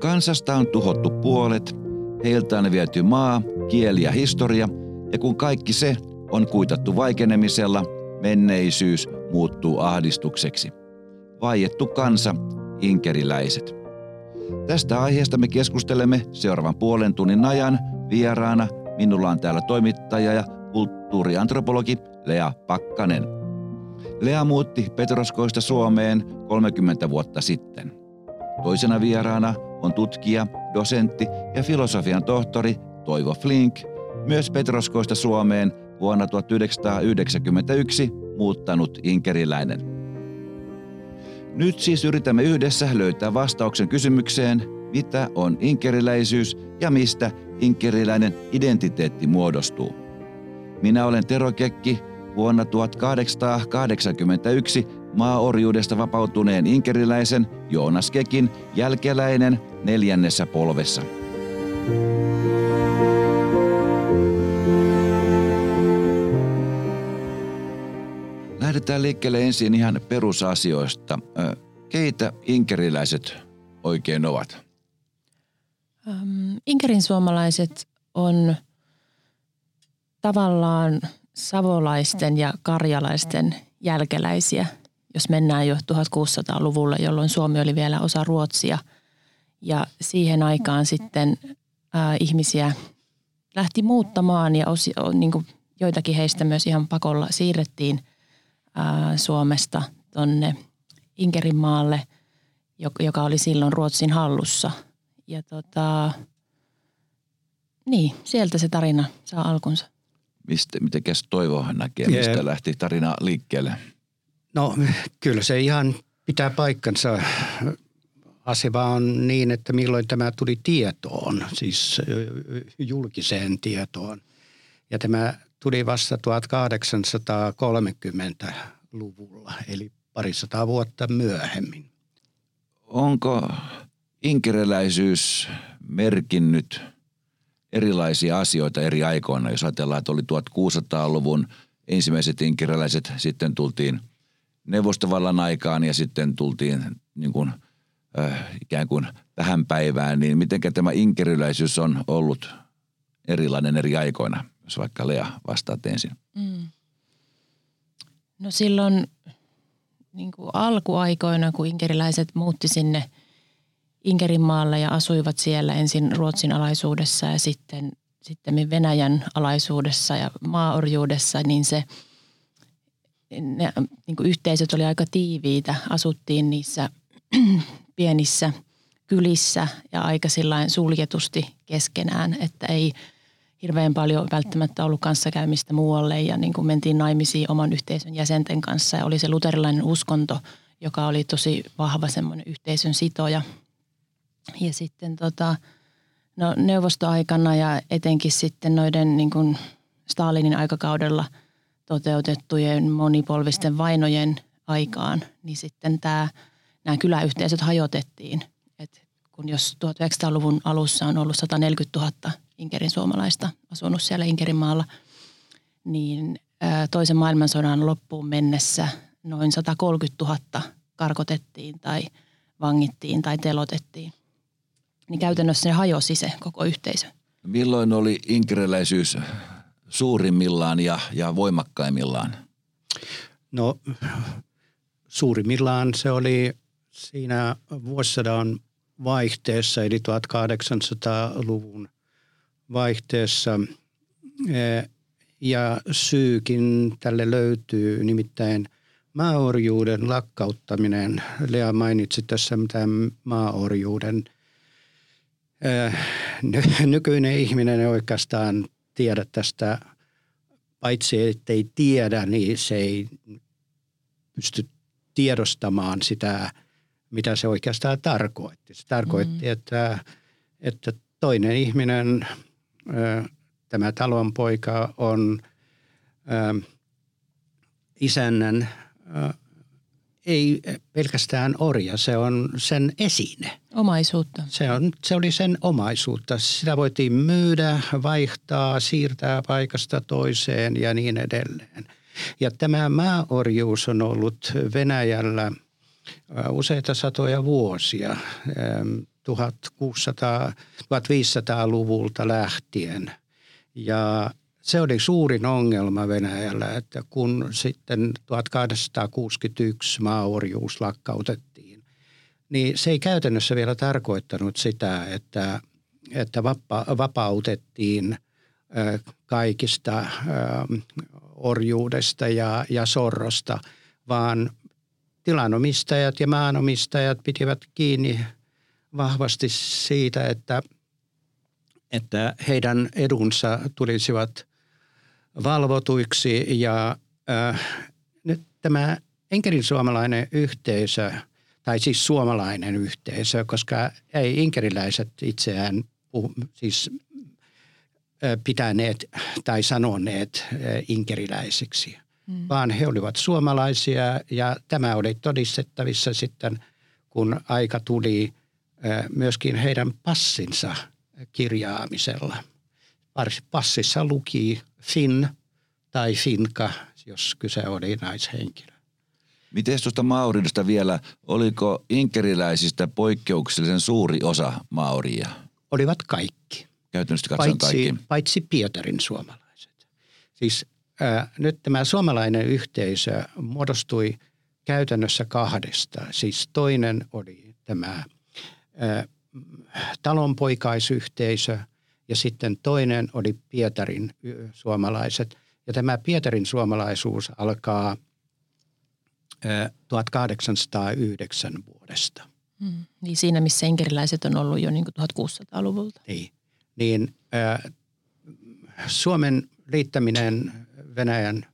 Kansasta on tuhottu puolet, heiltä on viety maa, kieli ja historia, ja kun kaikki se on kuitattu vaikenemisella, menneisyys muuttuu ahdistukseksi. Vaiettu kansa, inkeriläiset. Tästä aiheesta me keskustelemme seuraavan puolen tunnin ajan vieraana. Minulla on täällä toimittaja ja kulttuuriantropologi Lea Pakkanen. Lea muutti Petroskoista Suomeen 30 vuotta sitten. Toisena vieraana on tutkija, dosentti ja filosofian tohtori Toivo Flink, myös Petroskoista Suomeen vuonna 1991 muuttanut inkeriläinen. Nyt siis yritämme yhdessä löytää vastauksen kysymykseen, mitä on inkeriläisyys ja mistä inkeriläinen identiteetti muodostuu. Minä olen Tero Kekki, vuonna 1881 maaorjuudesta vapautuneen inkeriläisen Joonas Kekin jälkeläinen neljännessä polvessa. Lähdetään liikkeelle ensin ihan perusasioista. Keitä inkeriläiset oikein ovat? Inkerin suomalaiset on tavallaan savolaisten ja karjalaisten jälkeläisiä, jos mennään jo 1600-luvulle, jolloin Suomi oli vielä osa Ruotsia. Ja siihen aikaan sitten ää, ihmisiä lähti muuttamaan ja osi, niin kuin joitakin heistä myös ihan pakolla siirrettiin ää, Suomesta tonne Inkerinmaalle, joka oli silloin Ruotsin hallussa. Ja tota, niin, sieltä se tarina saa alkunsa. Mistä, mitenkäs Toivo näkee, mistä yeah. lähti tarina liikkeelle? No kyllä se ihan pitää paikkansa. Asia on niin, että milloin tämä tuli tietoon, siis julkiseen tietoon. Ja tämä tuli vasta 1830-luvulla, eli parisataa vuotta myöhemmin. Onko inkereläisyys merkinnyt erilaisia asioita eri aikoina? Jos ajatellaan, että oli 1600-luvun ensimmäiset inkereläiset, sitten tultiin neuvostovallan aikaan ja sitten tultiin niin kuin, äh, ikään kuin tähän päivään, niin miten tämä inkeriläisyys on ollut erilainen eri aikoina? jos vaikka Lea vastaat ensin. Mm. No silloin niin kuin alkuaikoina, kun inkeriläiset muutti sinne Inkerinmaalle ja asuivat siellä ensin Ruotsin alaisuudessa ja sitten, sitten Venäjän alaisuudessa ja maaorjuudessa, niin se ne, niin kuin yhteisöt oli aika tiiviitä. Asuttiin niissä pienissä kylissä ja aika suljetusti keskenään, että ei – hirveän paljon välttämättä ollut kanssakäymistä muualle ja niin kuin mentiin naimisiin oman yhteisön jäsenten kanssa ja oli se luterilainen uskonto, joka oli tosi vahva semmoinen yhteisön sitoja. Ja sitten tota, no neuvostoaikana ja etenkin sitten noiden niin kuin Stalinin aikakaudella toteutettujen monipolvisten vainojen aikaan, niin sitten tämä, nämä kyläyhteisöt hajotettiin. Et kun jos 1900-luvun alussa on ollut 140 000 Inkerin suomalaista asunut siellä Inkerinmaalla, niin toisen maailmansodan loppuun mennessä noin 130 000 karkotettiin tai vangittiin tai telotettiin. Niin käytännössä se hajosi se koko yhteisö. Milloin oli inkeriläisyys suurimmillaan ja, ja voimakkaimmillaan? No suurimmillaan se oli siinä vuosisadan vaihteessa, eli 1800-luvun vaihteessa. Ja syykin tälle löytyy nimittäin maaorjuuden lakkauttaminen. Lea mainitsi tässä tämän maaorjuuden. Nykyinen ihminen ei oikeastaan tiedä tästä, paitsi ettei tiedä, niin se ei pysty tiedostamaan sitä, mitä se oikeastaan tarkoitti. Se tarkoitti, mm. että, että toinen ihminen – tämä talonpoika on isännän ei pelkästään orja, se on sen esine. Omaisuutta. Se, on, se oli sen omaisuutta. Sitä voitiin myydä, vaihtaa, siirtää paikasta toiseen ja niin edelleen. Ja tämä maaorjuus on ollut Venäjällä useita satoja vuosia. 1600, 1500-luvulta lähtien. Ja se oli suurin ongelma Venäjällä, että kun sitten 1861 maaorjuus lakkautettiin, niin se ei käytännössä vielä tarkoittanut sitä, että, että vapa, vapautettiin kaikista orjuudesta ja, ja sorrosta, vaan tilanomistajat ja maanomistajat pitivät kiinni vahvasti siitä, että, että heidän edunsa tulisivat valvotuiksi ja äh, nyt tämä Inkerin suomalainen yhteisö, tai siis suomalainen yhteisö, koska ei inkeriläiset itseään puhu, siis äh, pitäneet tai sanoneet äh, inkeriläisiksi, mm. vaan he olivat suomalaisia ja tämä oli todistettavissa sitten, kun aika tuli äh, myöskin heidän passinsa kirjaamisella. Passissa luki Finn tai Finka, jos kyse oli naishenkilö. Miten tuosta Mauridosta vielä, oliko inkeriläisistä poikkeuksellisen suuri osa Mauria? Olivat kaikki. Käytännössä katsoen paitsi, kaikki. Paitsi Pietarin suomalaiset. Siis äh, nyt tämä suomalainen yhteisö muodostui käytännössä kahdesta. Siis toinen oli tämä äh, talonpoikaisyhteisö – ja sitten toinen oli Pietarin suomalaiset. Ja tämä Pietarin suomalaisuus alkaa 1809 vuodesta. Hmm. Niin siinä, missä inkeriläiset on ollut jo niin 1600-luvulta. Niin, niin äh, Suomen liittäminen Venäjän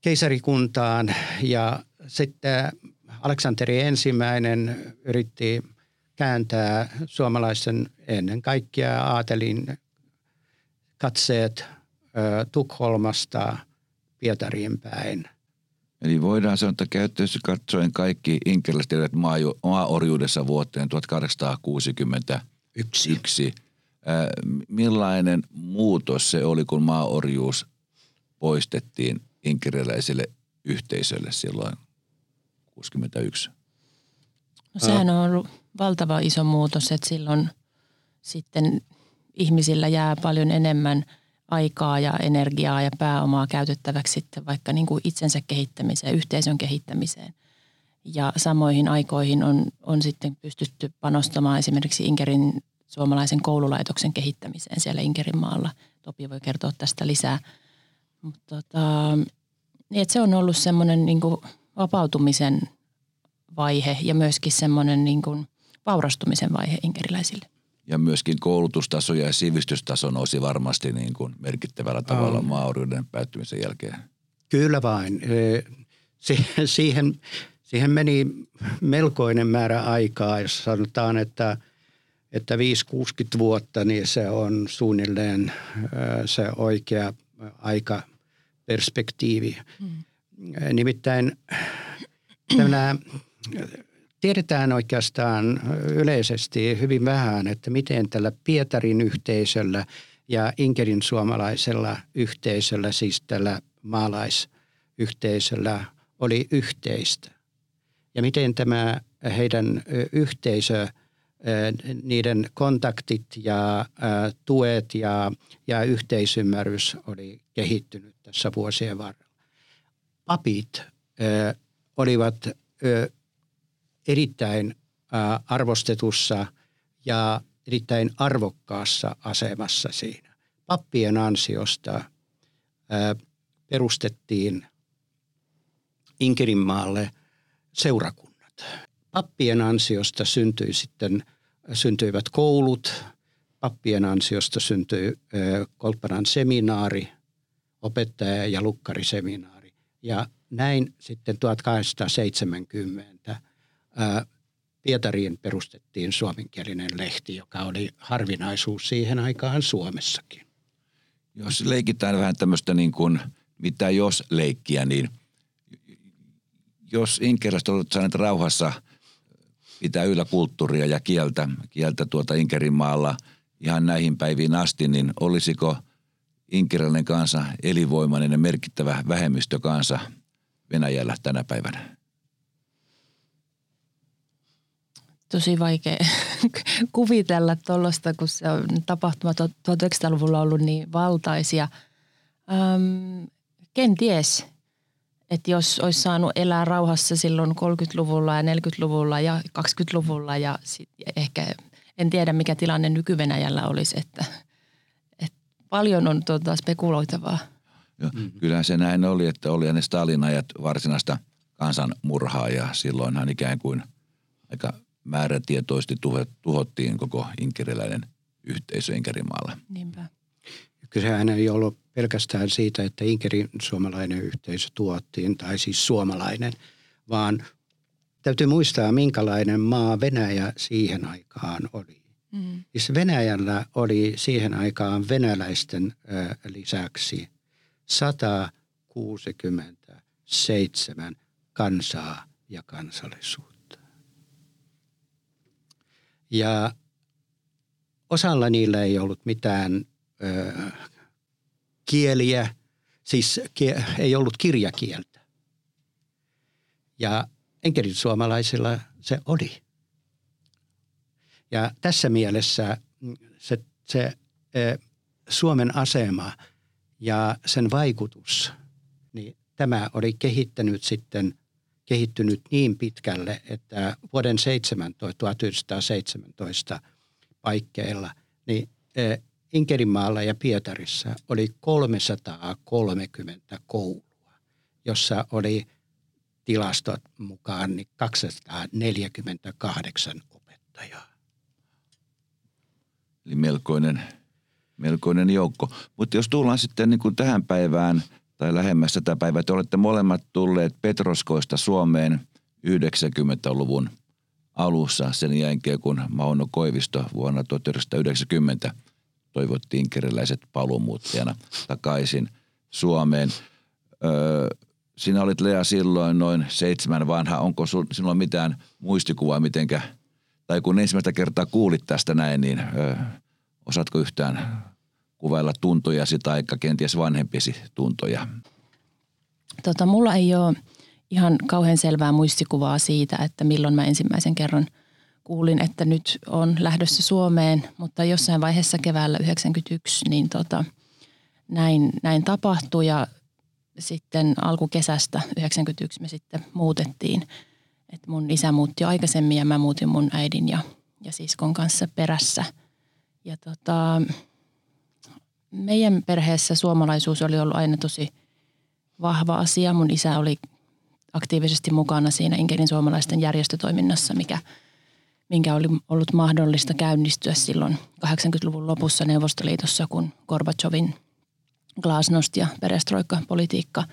keisarikuntaan ja sitten Aleksanteri ensimmäinen yritti kääntää suomalaisen ennen kaikkea aatelin katseet ö, Tukholmasta Pietariin päin. Eli voidaan sanoa, että käytössä katsoen kaikki inkeriläiset elävät maaorjuudessa vuoteen 1861. Ää, millainen muutos se oli, kun maaorjuus poistettiin inkeriläiselle yhteisölle silloin 61? No sehän on ollut valtava iso muutos, että silloin sitten ihmisillä jää paljon enemmän aikaa ja energiaa ja pääomaa käytettäväksi sitten vaikka niin kuin itsensä kehittämiseen, yhteisön kehittämiseen. Ja samoihin aikoihin on, on sitten pystytty panostamaan esimerkiksi Inkerin suomalaisen koululaitoksen kehittämiseen siellä Inkerin maalla. Topi voi kertoa tästä lisää. Mutta tota, niin että se on ollut semmoinen niin vapautumisen vaihe ja myöskin semmoinen niin kuin vaurastumisen vaihe inkeriläisille. Ja myöskin koulutustaso ja sivistystaso nousi varmasti niin kuin merkittävällä tavalla um. mauriuden päättymisen jälkeen. Kyllä vain. Siihen, siihen meni melkoinen määrä aikaa, jos sanotaan, että, että 5-60 vuotta, niin se on suunnilleen se oikea aika perspektiivi. Hmm. Nimittäin tämä tiedetään oikeastaan yleisesti hyvin vähän, että miten tällä Pietarin yhteisöllä ja Inkerin suomalaisella yhteisöllä, siis tällä maalaisyhteisöllä, oli yhteistä. Ja miten tämä heidän yhteisö, niiden kontaktit ja tuet ja, ja yhteisymmärrys oli kehittynyt tässä vuosien varrella. Papit olivat erittäin arvostetussa ja erittäin arvokkaassa asemassa siinä. Pappien ansiosta perustettiin Inkerinmaalle seurakunnat. Pappien ansiosta syntyi sitten, syntyivät koulut, pappien ansiosta syntyi Kolpanan seminaari, opettaja- ja lukkariseminaari. Ja näin sitten 1870 Pietariin perustettiin suomenkielinen lehti, joka oli harvinaisuus siihen aikaan Suomessakin. Jos leikitään vähän tämmöistä niin kuin mitä jos leikkiä, niin jos inkerilaiset ovat saaneet rauhassa pitää yllä kulttuuria ja kieltä, kieltä tuota Inkerin maalla ihan näihin päiviin asti, niin olisiko inkeriläinen kansa elinvoimainen ja merkittävä vähemmistökansa Venäjällä tänä päivänä? Tosi vaikea kuvitella tuollaista, kun se on tapahtuma 1900-luvulla ollut niin valtaisia. Ähm, kenties, että jos olisi saanut elää rauhassa silloin 30-luvulla ja 40-luvulla ja 20-luvulla ja sit ehkä en tiedä mikä tilanne nyky-Venäjällä olisi, että, että paljon on tuota spekuloitavaa. Joo, mm-hmm. Kyllähän se näin oli, että oli ne Stalin ajat varsinaista kansanmurhaa ja silloinhan ikään kuin aika määrätietoisesti tuhottiin koko inkeriläinen yhteisö Inkerimaalla. Niinpä. Kysehän ei ollut pelkästään siitä, että Inkerin suomalainen yhteisö tuottiin, tai siis suomalainen, vaan täytyy muistaa, minkälainen maa Venäjä siihen aikaan oli. Mm. Siis Venäjällä oli siihen aikaan venäläisten ö, lisäksi 167 kansaa ja kansallisuutta. Ja osalla niillä ei ollut mitään ö, kieliä, siis kie, ei ollut kirjakieltä. Ja suomalaisilla se oli. Ja tässä mielessä se, se Suomen asema ja sen vaikutus, niin tämä oli kehittänyt sitten, kehittynyt niin pitkälle, että vuoden 17, 1917 paikkeilla, niin Inkerinmaalla ja Pietarissa oli 330 koulua, jossa oli tilastot mukaan niin 248 opettajaa. Eli melkoinen, melkoinen joukko. Mutta jos tullaan sitten niin kuin tähän päivään tai lähemmäs tätä päivää, te olette molemmat tulleet Petroskoista Suomeen 90-luvun alussa sen jälkeen, kun Mauno Koivisto vuonna 1990 – toivottiin keriläiset paluumuuttajana takaisin Suomeen. Öö, sinä olit Lea silloin noin seitsemän vanha. Onko sinulla mitään muistikuvaa mitenkä, tai kun ensimmäistä kertaa kuulit tästä näin, niin öö, osaatko yhtään kuvailla tuntojasi tai kenties vanhempiesi tuntoja? Tota, mulla ei ole ihan kauhean selvää muistikuvaa siitä, että milloin mä ensimmäisen kerran – kuulin, että nyt on lähdössä Suomeen, mutta jossain vaiheessa keväällä 1991 niin tota, näin, näin tapahtui ja sitten alkukesästä 1991 me sitten muutettiin. Et mun isä muutti aikaisemmin ja mä muutin mun äidin ja, ja siskon kanssa perässä. Ja tota, meidän perheessä suomalaisuus oli ollut aina tosi vahva asia. Mun isä oli aktiivisesti mukana siinä Inkerin suomalaisten järjestötoiminnassa, mikä – minkä oli ollut mahdollista käynnistyä silloin 80-luvun lopussa Neuvostoliitossa, kun Gorbachevin glasnost ja perestroikka-politiikka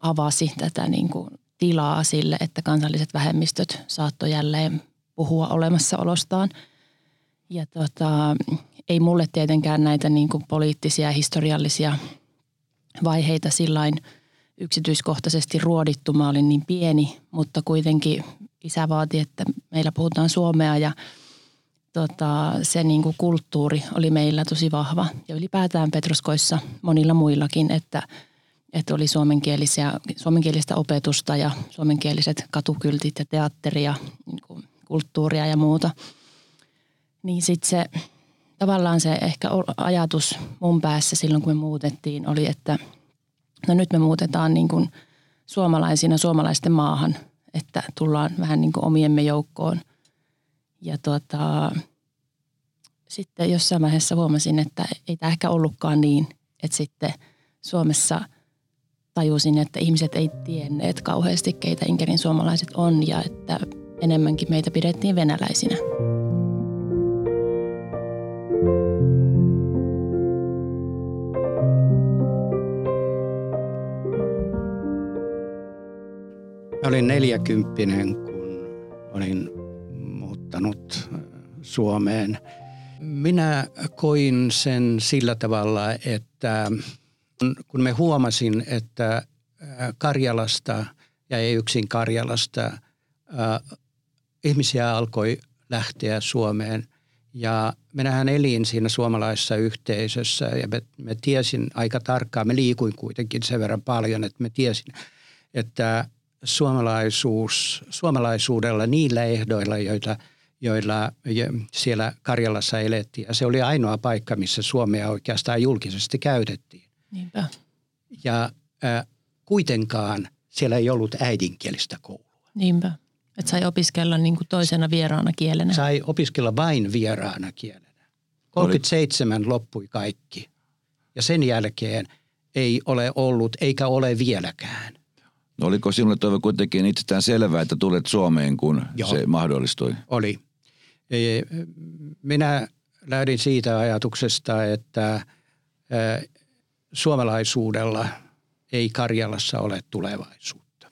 avasi tätä niin kuin tilaa sille, että kansalliset vähemmistöt saattoi jälleen puhua olemassaolostaan. Ja tota, ei mulle tietenkään näitä niin kuin poliittisia ja historiallisia vaiheita sillain yksityiskohtaisesti ruodittu. Mä olin niin pieni, mutta kuitenkin isä vaati, että meillä puhutaan suomea ja tota, se niin kuin kulttuuri oli meillä tosi vahva. Ja ylipäätään Petroskoissa monilla muillakin, että, että oli suomenkielisiä, suomenkielistä opetusta ja suomenkieliset katukyltit ja teatteria, niin kuin kulttuuria ja muuta. Niin sitten se tavallaan se ehkä ajatus mun päässä silloin, kun me muutettiin, oli, että no nyt me muutetaan niin kuin suomalaisina suomalaisten maahan – että tullaan vähän niin kuin omiemme joukkoon. Ja tuota, sitten jossain vaiheessa huomasin, että ei tämä ehkä ollutkaan niin, että sitten Suomessa tajusin, että ihmiset ei tienneet kauheasti, keitä Inkerin suomalaiset on ja että enemmänkin meitä pidettiin venäläisinä. Olin neljäkymppinen, kun olin muuttanut äh, Suomeen. Minä koin sen sillä tavalla, että kun me huomasin, että äh, Karjalasta ja ei yksin Karjalasta äh, ihmisiä alkoi lähteä Suomeen – ja minähän elin siinä suomalaisessa yhteisössä ja me, me tiesin aika tarkkaan, me liikuin kuitenkin sen verran paljon, että me tiesin, että suomalaisuus, suomalaisuudella niillä ehdoilla, joita, joilla siellä Karjalassa elettiin. Ja se oli ainoa paikka, missä suomea oikeastaan julkisesti käytettiin. Niinpä. Ja äh, kuitenkaan siellä ei ollut äidinkielistä koulua. Niinpä. Että sai opiskella niin kuin toisena vieraana kielenä. Sai opiskella vain vieraana kielenä. 37 oli... loppui kaikki. Ja sen jälkeen ei ole ollut eikä ole vieläkään. No oliko sinulle toivo kuitenkin itsestään selvää, että tulet Suomeen, kun Joo. se mahdollistui? Oli. Minä lähdin siitä ajatuksesta, että suomalaisuudella ei Karjalassa ole tulevaisuutta.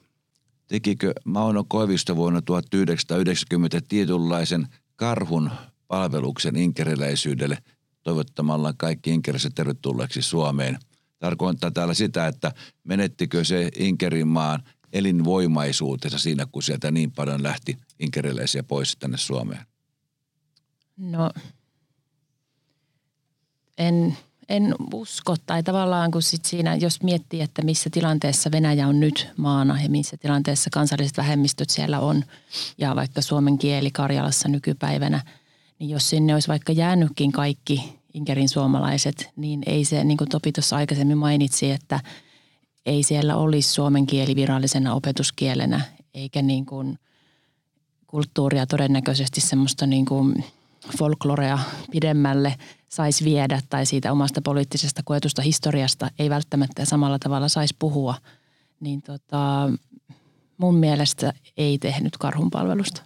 Tekikö Mauno Koivisto vuonna 1990 tietynlaisen karhun palveluksen inkeriläisyydelle toivottamalla kaikki inkeriläiset tervetulleeksi Suomeen? Tarkoittaa täällä sitä, että menettikö se Inkerinmaan elinvoimaisuutensa siinä, kun sieltä niin paljon lähti inkeriläisiä pois tänne Suomeen? No, en, en usko, tai tavallaan kun sit siinä, jos miettii, että missä tilanteessa Venäjä on nyt maana ja missä tilanteessa kansalliset vähemmistöt siellä on, ja vaikka suomen kieli Karjalassa nykypäivänä, niin jos sinne olisi vaikka jäänytkin kaikki Inkerin suomalaiset, niin ei se, niin kuin Topi tuossa aikaisemmin mainitsi, että ei siellä olisi suomen kieli virallisena opetuskielenä, eikä niin kuin kulttuuria todennäköisesti semmoista niin kuin folklorea pidemmälle saisi viedä tai siitä omasta poliittisesta koetusta historiasta ei välttämättä samalla tavalla saisi puhua, niin tota, mun mielestä ei tehnyt karhunpalvelusta.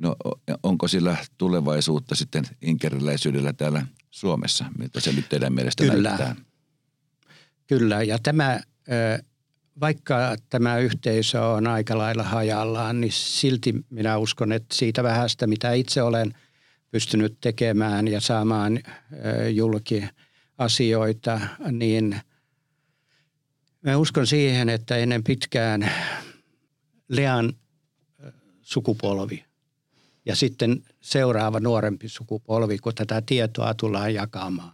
No onko sillä tulevaisuutta sitten inkeriläisyydellä täällä Suomessa, miltä se nyt teidän mielestä Kyllä. näyttää? Kyllä, ja tämä, vaikka tämä yhteisö on aika lailla hajallaan, niin silti minä uskon, että siitä vähästä, mitä itse olen pystynyt tekemään ja saamaan julki asioita, niin mä uskon siihen, että ennen pitkään Lean sukupolvi ja sitten seuraava nuorempi sukupolvi, kun tätä tietoa tullaan jakamaan,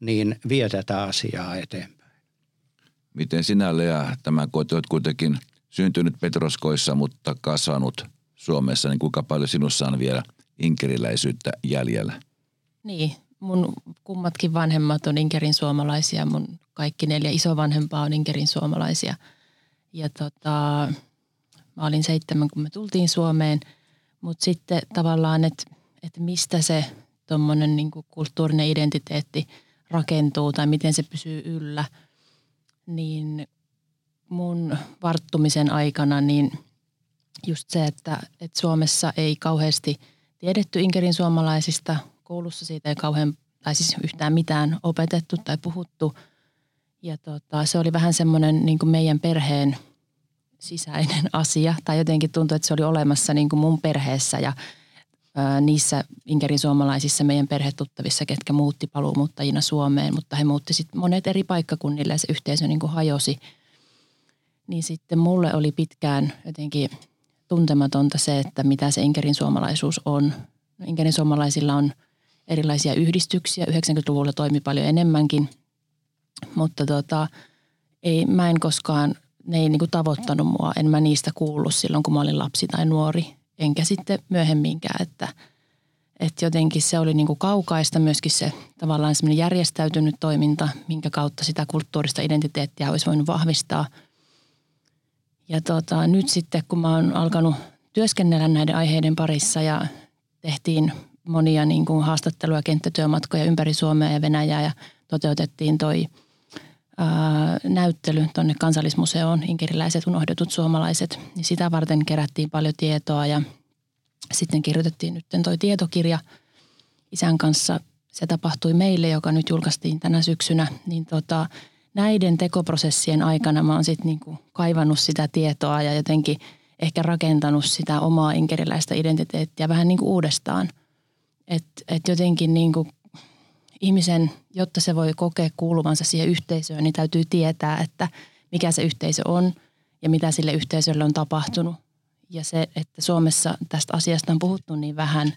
niin vie tätä asiaa eteenpäin. Miten sinä Lea, tämä olet kuitenkin syntynyt Petroskoissa, mutta kasvanut Suomessa, niin kuinka paljon sinussa on vielä inkeriläisyyttä jäljellä? Niin, mun kummatkin vanhemmat on Inkerin suomalaisia, mun kaikki neljä isovanhempaa on Inkerin suomalaisia. Ja tota, mä olin seitsemän, kun me tultiin Suomeen – mutta sitten tavallaan, että et mistä se tuommoinen niinku kulttuurinen identiteetti rakentuu tai miten se pysyy yllä, niin mun varttumisen aikana niin just se, että, että Suomessa ei kauheasti tiedetty Inkerin suomalaisista, koulussa siitä ei kauhean, tai siis yhtään mitään opetettu tai puhuttu. Ja tota, se oli vähän semmoinen niin meidän perheen – sisäinen asia tai jotenkin tuntui, että se oli olemassa niin kuin mun perheessä ja ää, niissä Inkerin suomalaisissa meidän perhetuttavissa, ketkä muutti paluumuuttajina Suomeen, mutta he muutti sitten monet eri paikkakunnille ja se yhteisö niin kuin hajosi. Niin sitten mulle oli pitkään jotenkin tuntematonta se, että mitä se Inkerin suomalaisuus on. No, Inkerin suomalaisilla on erilaisia yhdistyksiä. 90-luvulla toimi paljon enemmänkin, mutta tota, ei, mä en koskaan ne ei niinku tavoittanut mua. En mä niistä kuullut silloin, kun mä olin lapsi tai nuori. Enkä sitten myöhemminkään, että, että jotenkin se oli niinku kaukaista myöskin se tavallaan semmoinen järjestäytynyt toiminta, minkä kautta sitä kulttuurista identiteettiä olisi voinut vahvistaa. Ja tota, nyt sitten, kun mä oon alkanut työskennellä näiden aiheiden parissa ja tehtiin monia niin kuin haastatteluja, kenttätyömatkoja ympäri Suomea ja Venäjää ja toteutettiin toi – näyttely tuonne kansallismuseoon, inkeriläiset unohdetut suomalaiset, niin sitä varten kerättiin paljon tietoa ja sitten kirjoitettiin nyt toi tietokirja isän kanssa. Se tapahtui meille, joka nyt julkaistiin tänä syksynä, niin tota, näiden tekoprosessien aikana mä oon sitten niinku kaivannut sitä tietoa ja jotenkin ehkä rakentanut sitä omaa inkeriläistä identiteettiä vähän niin kuin uudestaan. Että et jotenkin niinku ihmisen, jotta se voi kokea kuuluvansa siihen yhteisöön, niin täytyy tietää, että mikä se yhteisö on ja mitä sille yhteisölle on tapahtunut. Ja se, että Suomessa tästä asiasta on puhuttu niin vähän,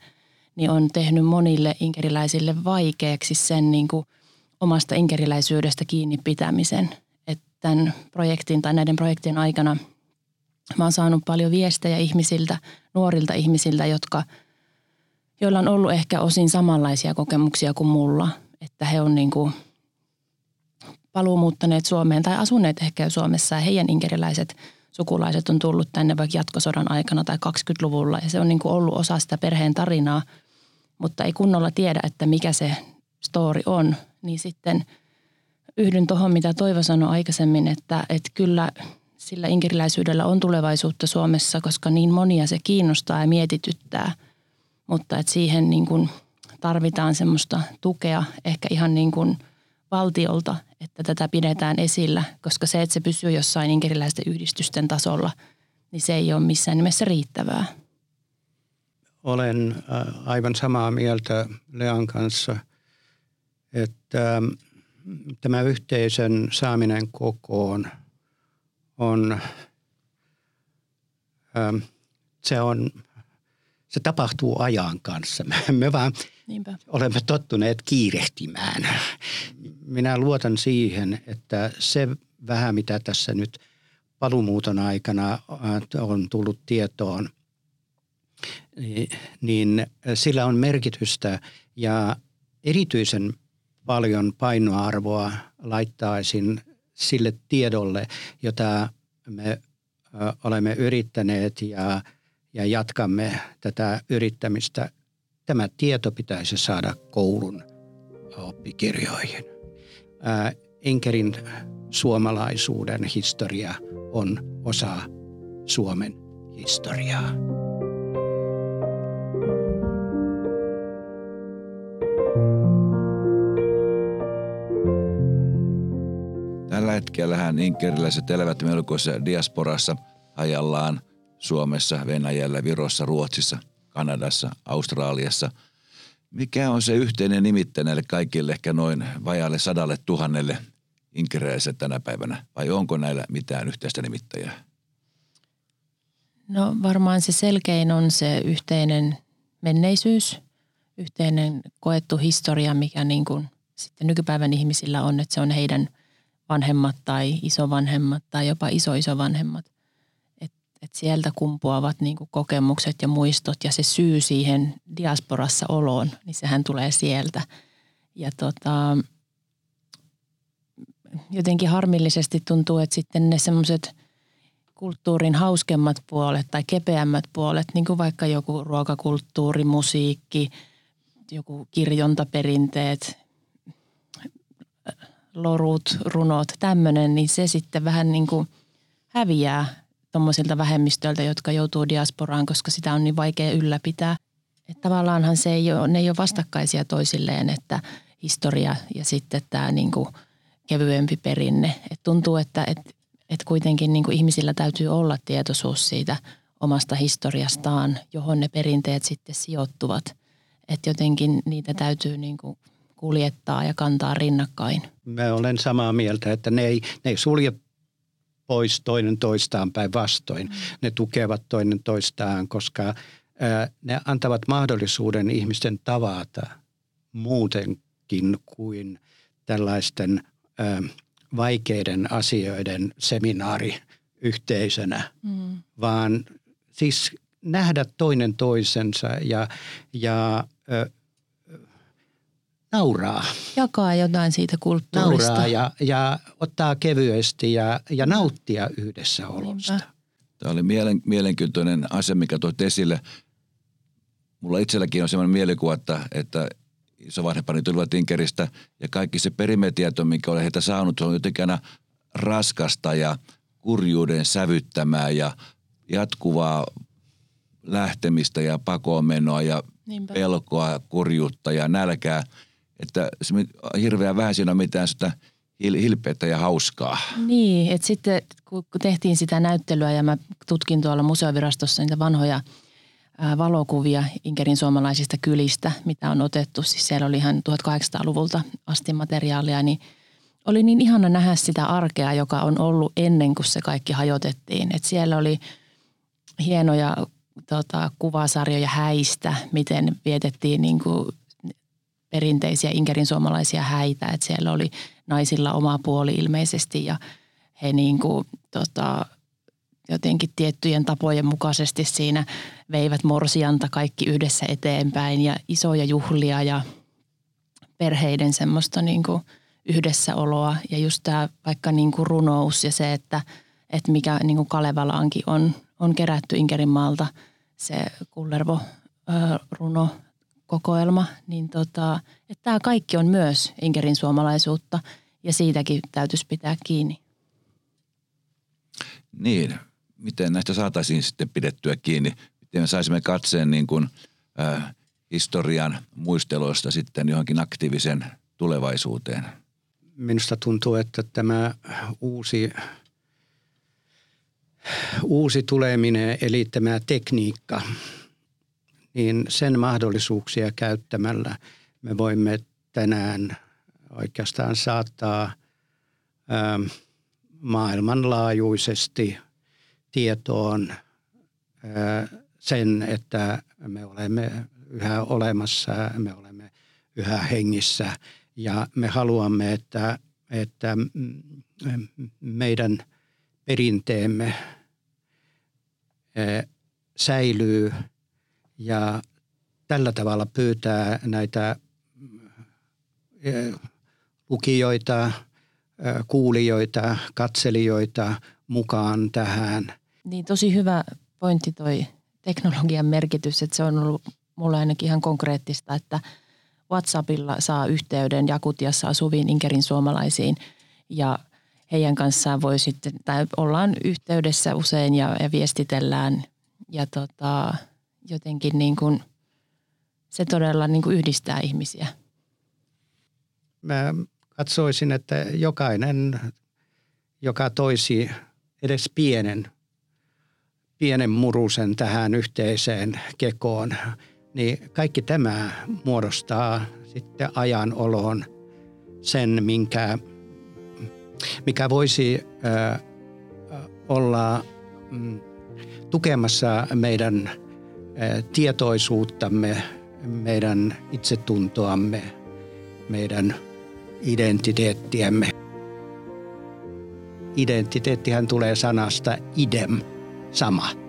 niin on tehnyt monille inkeriläisille vaikeaksi sen niin kuin omasta inkeriläisyydestä kiinni pitämisen. Että tämän projektin tai näiden projektien aikana mä oon saanut paljon viestejä ihmisiltä, nuorilta ihmisiltä, jotka joilla on ollut ehkä osin samanlaisia kokemuksia kuin mulla, että he on niin kuin paluumuuttaneet Suomeen tai asuneet ehkä jo Suomessa ja heidän inkeriläiset sukulaiset on tullut tänne vaikka jatkosodan aikana tai 20-luvulla ja se on niin kuin ollut osa sitä perheen tarinaa, mutta ei kunnolla tiedä, että mikä se story on, niin sitten yhdyn tuohon, mitä Toivo sanoi aikaisemmin, että, että kyllä sillä inkeriläisyydellä on tulevaisuutta Suomessa, koska niin monia se kiinnostaa ja mietityttää, mutta että siihen niin kuin tarvitaan semmoista tukea ehkä ihan niin kuin valtiolta, että tätä pidetään esillä, koska se, että se pysyy jossain inkeriläisten yhdistysten tasolla, niin se ei ole missään nimessä riittävää. Olen äh, aivan samaa mieltä Lean kanssa, että tämä yhteisön saaminen kokoon on, se on, se tapahtuu ajan kanssa. Me vaan Niinpä. olemme tottuneet kiirehtimään. Minä luotan siihen, että se vähän mitä tässä nyt palumuuton aikana on tullut tietoon, niin sillä on merkitystä ja erityisen paljon painoarvoa laittaisin sille tiedolle, jota me olemme yrittäneet ja, ja jatkamme tätä yrittämistä. Tämä tieto pitäisi saada koulun oppikirjoihin. Enkerin suomalaisuuden historia on osa Suomen historiaa. Tällä hetkellähän inkeriläiset elävät melkoisessa diasporassa ajallaan Suomessa, Venäjällä, Virossa, Ruotsissa, Kanadassa, Australiassa. Mikä on se yhteinen nimittäjä näille kaikille ehkä noin vajalle sadalle tuhannelle inkeriläiselle tänä päivänä? Vai onko näillä mitään yhteistä nimittäjää? No varmaan se selkein on se yhteinen menneisyys, yhteinen koettu historia, mikä niin kuin sitten nykypäivän ihmisillä on, että se on heidän – vanhemmat tai isovanhemmat tai jopa isoisovanhemmat. Et, sieltä kumpuavat niinku kokemukset ja muistot ja se syy siihen diasporassa oloon, niin sehän tulee sieltä. Ja tota, jotenkin harmillisesti tuntuu, että sitten ne semmoiset kulttuurin hauskemmat puolet tai kepeämmät puolet, niin kuin vaikka joku ruokakulttuuri, musiikki, joku kirjontaperinteet, lorut, runot, tämmöinen, niin se sitten vähän niin kuin häviää tuommoisilta vähemmistöiltä, jotka joutuu diasporaan, koska sitä on niin vaikea ylläpitää. Että tavallaanhan se ei ole, ne ei ole vastakkaisia toisilleen, että historia ja sitten tämä niin kuin kevyempi perinne. Et tuntuu, että et, et kuitenkin niin kuin ihmisillä täytyy olla tietoisuus siitä omasta historiastaan, johon ne perinteet sitten sijoittuvat. Että jotenkin niitä täytyy niin kuin kuljettaa ja kantaa rinnakkain. Mä olen samaa mieltä, että ne ei, ne ei sulje pois toinen toistaan päinvastoin. Mm. Ne tukevat toinen toistaan, koska ää, ne antavat mahdollisuuden ihmisten tavata muutenkin kuin tällaisten ää, vaikeiden asioiden seminaariyhteisönä, mm. vaan siis nähdä toinen toisensa ja, ja nauraa. Jakaa jotain siitä kulttuurista. Nauraa ja, ja ottaa kevyesti ja, ja nauttia yhdessä olosta. Tämä oli mielen, mielenkiintoinen asia, mikä toit esille. Mulla itselläkin on sellainen mielikuva, että, että isovanhempani tulivat Tinkeristä ja kaikki se perimetieto, mikä olen heitä saanut, se on jotenkin aina raskasta ja kurjuuden sävyttämää ja jatkuvaa lähtemistä ja pakoonmenoa ja Niinpä. pelkoa, kurjuutta ja nälkää – että hirveän vähän siinä on mitään sitä hilpeätä ja hauskaa. Niin, että sitten kun tehtiin sitä näyttelyä ja mä tutkin tuolla museovirastossa niitä vanhoja valokuvia Inkerin suomalaisista kylistä, mitä on otettu. Siis siellä oli ihan 1800-luvulta asti materiaalia, niin oli niin ihana nähdä sitä arkea, joka on ollut ennen kuin se kaikki hajotettiin. Et siellä oli hienoja tota, kuvasarjoja häistä, miten vietettiin niin kuin perinteisiä Inkerin suomalaisia häitä, että siellä oli naisilla oma puoli ilmeisesti ja he niin kuin, tota, jotenkin tiettyjen tapojen mukaisesti siinä veivät morsianta kaikki yhdessä eteenpäin ja isoja juhlia ja perheiden semmoista niin kuin yhdessäoloa. Ja just tämä vaikka niin kuin runous ja se, että, että mikä niin kuin Kalevalaankin on, on kerätty Inkerinmaalta se Kullervo runo kokoelma, niin tota, että tämä kaikki on myös Inkerin suomalaisuutta ja siitäkin täytyisi pitää kiinni. Niin, miten näistä saataisiin sitten pidettyä kiinni? Miten me saisimme katseen niin kuin, äh, historian muisteloista sitten johonkin aktiivisen tulevaisuuteen? Minusta tuntuu, että tämä uusi, uusi tuleminen, eli tämä tekniikka, niin sen mahdollisuuksia käyttämällä me voimme tänään oikeastaan saattaa ähm, maailmanlaajuisesti tietoon sen, että me olemme yhä olemassa, me olemme yhä hengissä ja me haluamme, että, että meidän perinteemme säilyy ja tällä tavalla pyytää näitä lukijoita, kuulijoita, katselijoita mukaan tähän. Niin tosi hyvä pointti toi teknologian merkitys, että se on ollut mulle ainakin ihan konkreettista, että WhatsAppilla saa yhteyden Jakutiassa asuviin Inkerin suomalaisiin ja heidän kanssaan voi sitten, tai ollaan yhteydessä usein ja, ja viestitellään ja tota, jotenkin niin kuin, se todella niin kuin yhdistää ihmisiä. Mä katsoisin, että jokainen, joka toisi edes pienen, pienen murusen tähän yhteiseen kekoon, niin kaikki tämä muodostaa sitten ajan oloon sen, minkä, mikä voisi ö, olla mm, tukemassa meidän tietoisuuttamme, meidän itsetuntoamme, meidän identiteettiämme. Identiteettihän tulee sanasta idem, sama.